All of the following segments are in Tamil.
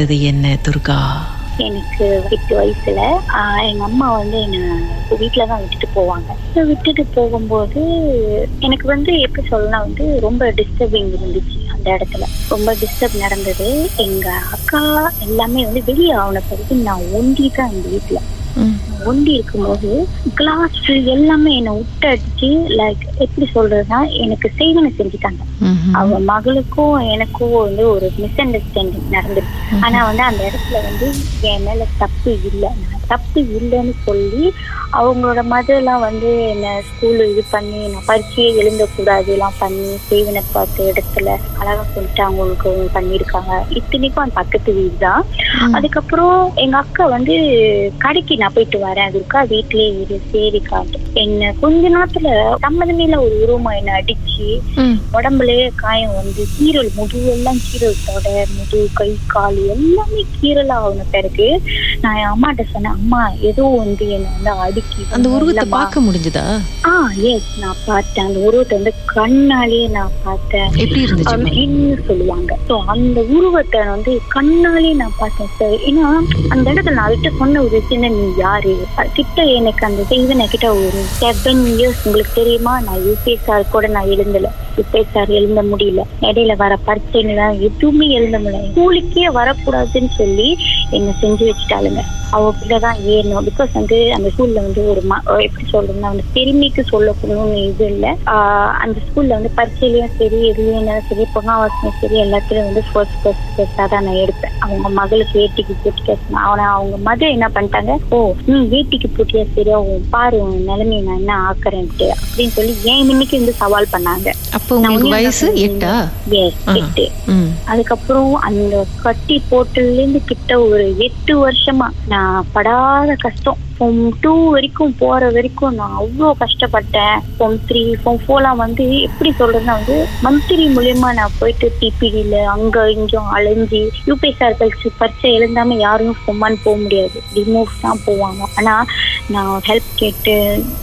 நடந்தது என்ன துர்கா? எனக்கு எட்டு வயசுல. எங்க அம்மா வந்து என்ன வீட்டுல தான் விட்டுட்டு போவாங்க. விட்டுட்டு போகும்போது எனக்கு வந்து எப்படி சொல்லலாம் வந்து ரொம்ப டிஸ்டர்பிங் இருந்துச்சு அந்த இடத்துல. ரொம்ப டிஸ்டர்ப் நடந்தது. எங்க அக்கா எல்லாமே வந்து வெளியே ஆன பிறகு நான் ஒண்டி தான் இந்த வீட்டுல ஒண்டி இருக்கும்போது கிளாஸ் எல்லாமே என்னை விட்டு அடிச்சு லைக் எப்படி சொல்றதுன்னா எனக்கு செய்வனை செஞ்சுட்டாங்க. ம்ஹும். அவ மகளுக்கும் எனக்கும் வந்து ஒரு மிஸ் அண்டர்ஸ்டாண்டிங் நடந்துச்சு ஆனா வந்து அந்த இடத்துல வந்து என் மேல தப்பு இல்லை. நான் தப்பு இல்லைன்னு சொல்லி அவங்களோட மதெல்லாம் வந்து என்ன ஸ்கூல்ல இது பண்ணி நான் பரீட்சையே எழுந்தக்கூடாது எல்லாம் பண்ணி செய்வனை பார்த்த இடத்துல அழகா சொல்லிட்டு அவங்களுக்கு பண்ணியிருக்காங்க. இத்தனைக்கும் அந்த பக்கத்து வீடு தான். அதுக்கப்புறம் எங்க அக்கா வந்து கடைக்கு நான் போயிட்டு வரேன் அது இருக்கா வீட்லயே இரு சரி காட்டு. என்ன கொஞ்ச நேரத்துல சம்மதமேல ஒரு உருவமா என்ன அடிச்சு. உடம்புலயே காயம் வந்து கீரல் முதுவெல்லாம் கீரல் தொட முது கை கால் எல்லாமே கீரலா ஆகுன பிறகு நான் என் அம்மாட்ட சொன்னேன் அம்மா ஏதோ வந்து என்ன வந்து அடுக்கி அந்த உருவத்தை. பார்க்க முடிஞ்சதா? ஆ எஸ் நான் பார்த்தேன். அந்த உருவத்தை வந்து கண்ணாலேயே நான் பார்த்தேன். எப்படி இருந்துச்சு சொல்லுவாங்க. ஸோ அந்த உருவத்தை வந்து கண்ணாலே நான் பார்த்தேன். சார் ஏன்னா அந்த இடத்துல நான் விட்டு சொன்ன ஒரு சின்ன நீ யாரு? கிட்ட எனக்கு அந்த செய்வன கிட்ட ஒரு செவன் இயர்ஸ் உங்களுக்கு தெரியுமா? நான் யூபிஎஸ்ஆர் கூட நான் எழுந்தல. யூபிஎஸ்ஆர் எழுத முடியல. இடையில வர பரீட்சைல எதுவுமே எழுத முடியல. ஸ்கூலுக்கே வரக்கூடாதுன்னு சொல்லி என்னை செஞ்சு வச்சுட்டாளுங்க. அவ தான் ஏறணும். பிகாஸ் வந்து அந்த ஸ்கூல்ல வந்து ஒரு ம- எப்படி சொல்றதுன்னா வந்து பெருமைக்கு சொல்லக்கூடணும்னு இது இல்லை. அந்த ஸ்கூல்ல வந்து பரீட்சையிலயும் சரி எதுலயும் சரி பொங்காவாசனும் சரி எல்லாத்துலயும் வந்து ஃபர்ஸ்ட் ஃபர்ஸ்ட் ஃபர்ஸ்டா தான் நான் எடுப்பேன். அவங்க மகளுக்கு வேட்டிக்கு போட்டியா அவனை அவங்க மகள் என்ன பண்ணிட்டாங்க? ஓ நீ ஏட்டிக்கு போட்டியா? சரி அவங்க பாரு உன் நிலைமையை நான் என்ன ஆக்குறேன்ட்டு அப்படின்னு சொல்லி ஏன் இன்னைக்கு வந்து சவால் பண்ணாங்க. அப்போ உங்களுக்கு வயசு எட்டா. எட்டு. அதுக்கப்புறம் அந்த கட்டி போட்டதுல இருந்து கிட்ட ஒரு எட்டு வருஷமா நான் படாத கஷ்டம். ஃபார்ம் டூ வரைக்கும் போற வரைக்கும் நான் அவ்வளோ கஷ்டப்பட்டேன். ஃபார்ம் த்ரீ ஃபார்ம் ஃபோர்லாம் வந்து எப்படி சொல்றதுன்னா வந்து மந்த்லி மூலியமா நான் போயிட்டு டிபிடியில அங்க இங்கேயும் அலைஞ்சு யூபிஎஸ்ஆர் பரிசு பரிச்சை எழுந்தாம யாரும் ஃபார்மான்னு போக முடியாது. ரிமூவ் தான் போவாங்க. ஆனா நான் ஹெல்ப் கேட்டு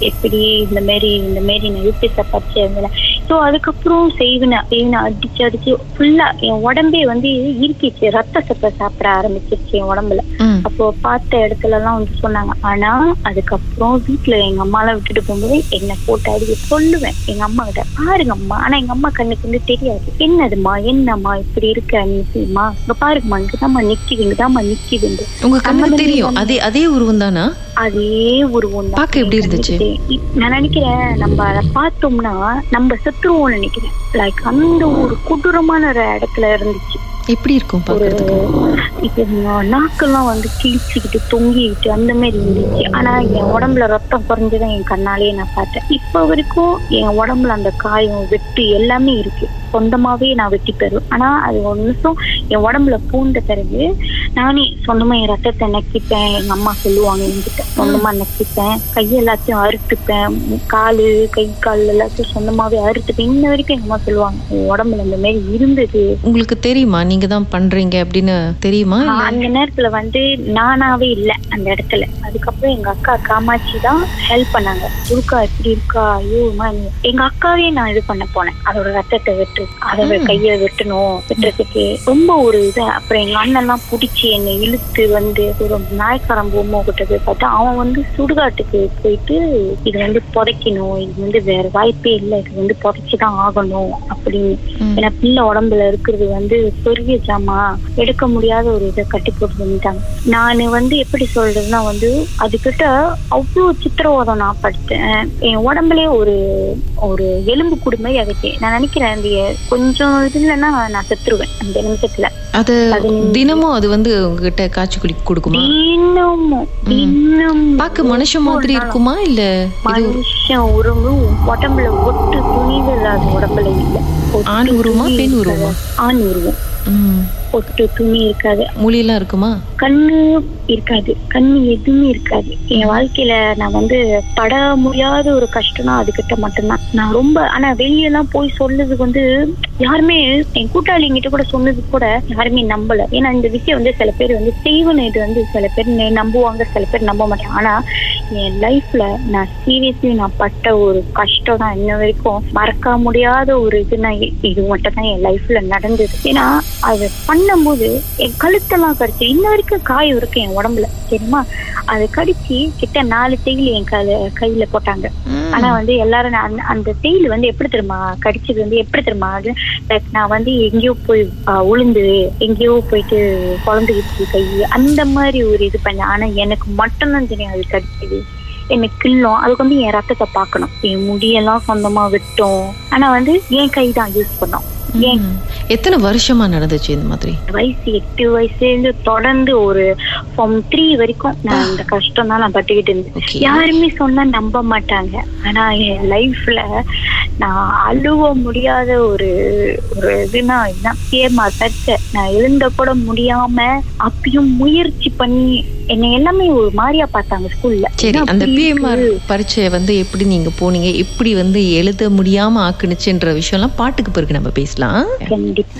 எப்படி இந்த மாரி இந்த மாரி நான் யூபிஎஸ்ஆர் பரிச்சை எழுந்தேன் ஸோ அதுக்கப்புறம் செய்வினேன் செய்வினை அடிச்சு அடிச்சு ஃபுல்லா என் உடம்பே வந்து இருக்கிச்சு ரத்த சத்தை சாப்பிட ஆரம்பிச்சிருச்சு என் உடம்புல. அப்போ பார்த்த இடத்துல எல்லாம் வந்து சொன்னாங்க ஆனா அதுக்கப்புறம் வீட்டுல எங்க அம்மாலாம் விட்டுட்டு போகும்போது என்னை போட்டு அடிக்க சொல்லுவேன். எங்க அம்மா கிட்ட பாருங்க அம்மா ஆனா எங்க அம்மா கண்ணுக்கு வந்து தெரியாது. என்னதுமா என்னம்மா? இப்படி இருக்க நிச்சயமா இங்க பாருங்கம்மா இங்கதாம்மா நிக்குது இங்கதாம்மா நிக்குதுண்டு உங்க கண்ணுக்கு தெரியும். அதே அதே உருவம் தானா அதே உருவம் பார்க்க எப்படி இருந்துச்சு? நான் நினைக்கிறேன் நம்ம அதை பார்த்தோம்னா நம்ம செத்துருவோம் நினைக்கிறேன். லைக் அந்த ஒரு கொடூரமான ஒரு இடத்துல இருந்துச்சு. எப்படி இருக்கும் இப்ப நாக்கெல்லாம் வந்து கிழிச்சுக்கிட்டு தொங்கிக்கிட்டு அந்த மாதிரி இருந்துச்சு. ஆனா என் உடம்புல ரத்தம் குறைஞ்சதான் என் கண்ணாலேயே நான் பார்த்தேன். இப்ப வரைக்கும் என் உடம்புல அந்த காயம் வெட்டு எல்லாமே இருக்கு. சொந்தமாவே நான் வெட்டி பெறும் ஆனா அது ஒரு நிமிஷம் என் உடம்புல பூந்த பிறகு நானே சொந்தமா என் ரத்தத்தை நக்கிப்பேன். எங்க அம்மா சொல்லுவாங்க என்கிட்ட. சொந்தமா நக்கிப்பேன். கை எல்லாத்தையும் அறுத்துப்பேன். காலு கை கால் எல்லாத்தையும் சொந்தமாவே அறுத்துப்பேன். இன்ன வரைக்கும் எங்க அம்மா சொல்லுவாங்க உன் உடம்புல இந்த மாதிரி இருந்தது. உங்களுக்கு தெரியுமா? நீங்க தான் பண்றீங்க அப்படின்னு தெரியுமா? அந்த நேரத்துல வந்து நானாவே இல்ல அந்த இடத்துல. அதுக்கப்புறம் எங்க அக்கா காமாட்சி தான் ஹெல்ப் பண்ணாங்க. இருக்கா இப்படி இருக்கா? ஐயோ அம்மா, நீ-" எங்க அக்காவே நான் இது பண்ண போனேன். அதோட ரத்தத்தை வெட்டு அதோட ம். கைய வெட்டணும் வெட்டுறதுக்கு ரொம்ப ஒரு இது. அப்புறம் எங்க அண்ணன் எல்லாம் பிடிச்சி என்னை இழுத்து வந்து ஒரு நாய்க்காரன் பொம்மை கிட்ட போய் பார்த்தா அவன் வந்து சுடுகாட்டுக்கு போயிட்டு இது வந்து புதைக்கணும் இது வந்து வேற வாய்ப்பே இல்லை இது வந்து புதைச்சுதான் ஆகணும் அப்படின்னு. ஏன்னா பிள்ளை உடம்புல இருக்கிறது வந்து பெரிய ஜாமா எடுக்க முடியாத ஒரு இதை கட்டி போட்டு வந்துட்டாங்க. நான் வந்து எப்படி சொல்றதுன்னா வந்து அதுகிட்ட அவ்வளோ சித்திரவதம் நான் படுத்தேன். என் உடம்புலயே ஒரு ஒரு எலும்பு குடுமை ஆகிடுச்சு நான் நினைக்கிறேன் அந்த கொஞ்சம் இது இல்லைன்னா நான் செத்துருவேன். அந்த நிமிஷத்துல. அது தினமும் அது வந்து உங்ககிட்ட காய்ச்சி குடி கொடுக்குமா? தினமும் தினமும். பார்க்க மனுஷன் மாதிரி இருக்குமா இல்ல மனுஷன் உடம்பு உடம்புல ஒட்டு துணிகள் அது உடம்புல இல்ல. ஆண் உருவமா பெண். உருவமா? ஆண் உருவம். ம். ஒட்டு துணி இருக்காது. மொழியெல்லாம் இருக்குமா? கண்ணு இருக்காது. கண்ணு எதுவுமே இருக்காது. என் வாழ்க்கையில நான் வந்து பட முடியாத ஒரு கஷ்டம்னா அதுகிட்ட மட்டும்தான். நான் ரொம்ப ஆனா வெளியெல்லாம் போய் சொல்றதுக்கு வந்து யாருமே என் கூட்டாளிங்கிட்ட கூட சொன்னது கூட யாருமே நம்பல. ஏன்னா இந்த விஷயம் வந்து சில பேர் வந்து செய்வன இது வந்து சில பேர் நம்புவாங்க சில பேர் நம்ப மாட்டாங்க. ஆனா என் லைஃப்ல நான் சீரியஸ்லி நான் பட்ட ஒரு கஷ்டம் தான் இன்ன வரைக்கும். மறக்க முடியாத ஒரு இதுனா இது மட்டும் தான் என் லைஃப்ல நடந்தது. ஏன்னா அது பண்ணும்போது என் கழுத்தெல்லாம் கடிச்சு இன்ன வரைக்கும் காயம் இருக்கு என் உடம்புல தெரியுமா? அது கடிச்சு கிட்ட நாலு தேயில் என் கையில கையில போட்டாங்க. ஆனா வந்து எல்லாரும் அந்த- அந்த தேயில் வந்து எப்படி தெரியுமா? கடிச்சது வந்து எப்படி தெரியுமா? அது லைக் நான் வந்து எங்கேயோ போய் உளுந்து எங்கேயோ போயிட்டு குழந்தைகிட்டு கை அந்த மாதிரி ஒரு இது பண்ணேன். ஆனா எனக்கு மட்டும்தான் தெரியும் அது கடிச்சது. எனக்கு கிள்ளம். அதுக்கு வந்து என் ரத்தத்தை பார்க்கணும். என் முடியெல்லாம் சொந்தமா விட்டோம். ஆனா வந்து என் கை தான் யூஸ் பண்ணோம். எத்தனை வருஷமா நடந்துச்சு இந்த மாதிரி? வயசு எட்டு வயசுல இருந்து தொடர்ந்து ஒரு ஃப்ரம் த்ரீ வரைக்கும் நான் இந்த கஷ்டம் தான் நான் பட்டுக்கிட்டு இருந்தேன். யாருமே சொன்னா நம்ப மாட்டாங்க. ஆனா என் லைஃப்ல நான் அழுவ முடியாத ஒரு ஒரு இதுனா இதுதான் ஏமா தச்ச நான் எழுந்த கூட முடியாம அப்பயும் முயற்சி பண்ணி என்னை எல்லாமே ஒரு மாதிரியா பார்த்தாங்க ஸ்கூல்ல சரி அந்த பிஎம்ஆர் பரீட்சையை வந்து எப்படி நீங்க போனீங்க? எப்படி வந்து எழுத முடியாம ஆக்குனுச்சுன்ற விஷயம்லாம் பாட்டுக்கு பிறகு நம்ம பேசலாம். கண்டிப்பா.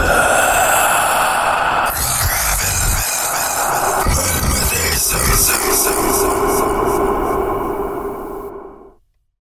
Uh...